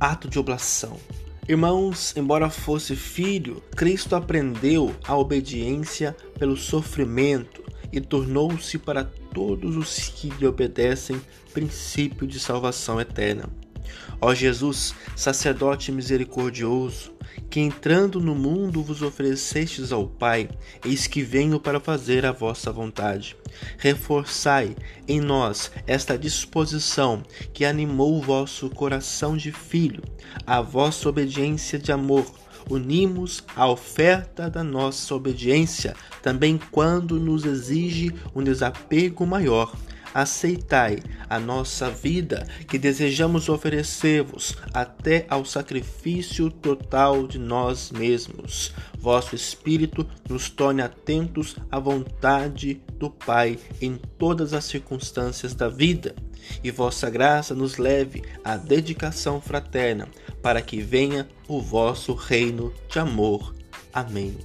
ato de oblação. Irmãos, embora fosse filho, Cristo aprendeu a obediência pelo sofrimento e tornou-se para todos os que lhe obedecem princípio de salvação eterna. Ó Jesus, sacerdote misericordioso, que entrando no mundo vos oferecestes ao Pai, eis que venho para fazer a vossa vontade. Reforçai em nós esta disposição que animou o vosso coração de filho, a vossa obediência de amor. Unimos a oferta da nossa obediência também quando nos exige um desapego maior aceitai a nossa vida que desejamos oferecer-vos até ao sacrifício total de nós mesmos. Vosso Espírito nos torne atentos à vontade do Pai em todas as circunstâncias da vida, e vossa graça nos leve à dedicação fraterna, para que venha o vosso reino de amor. Amém.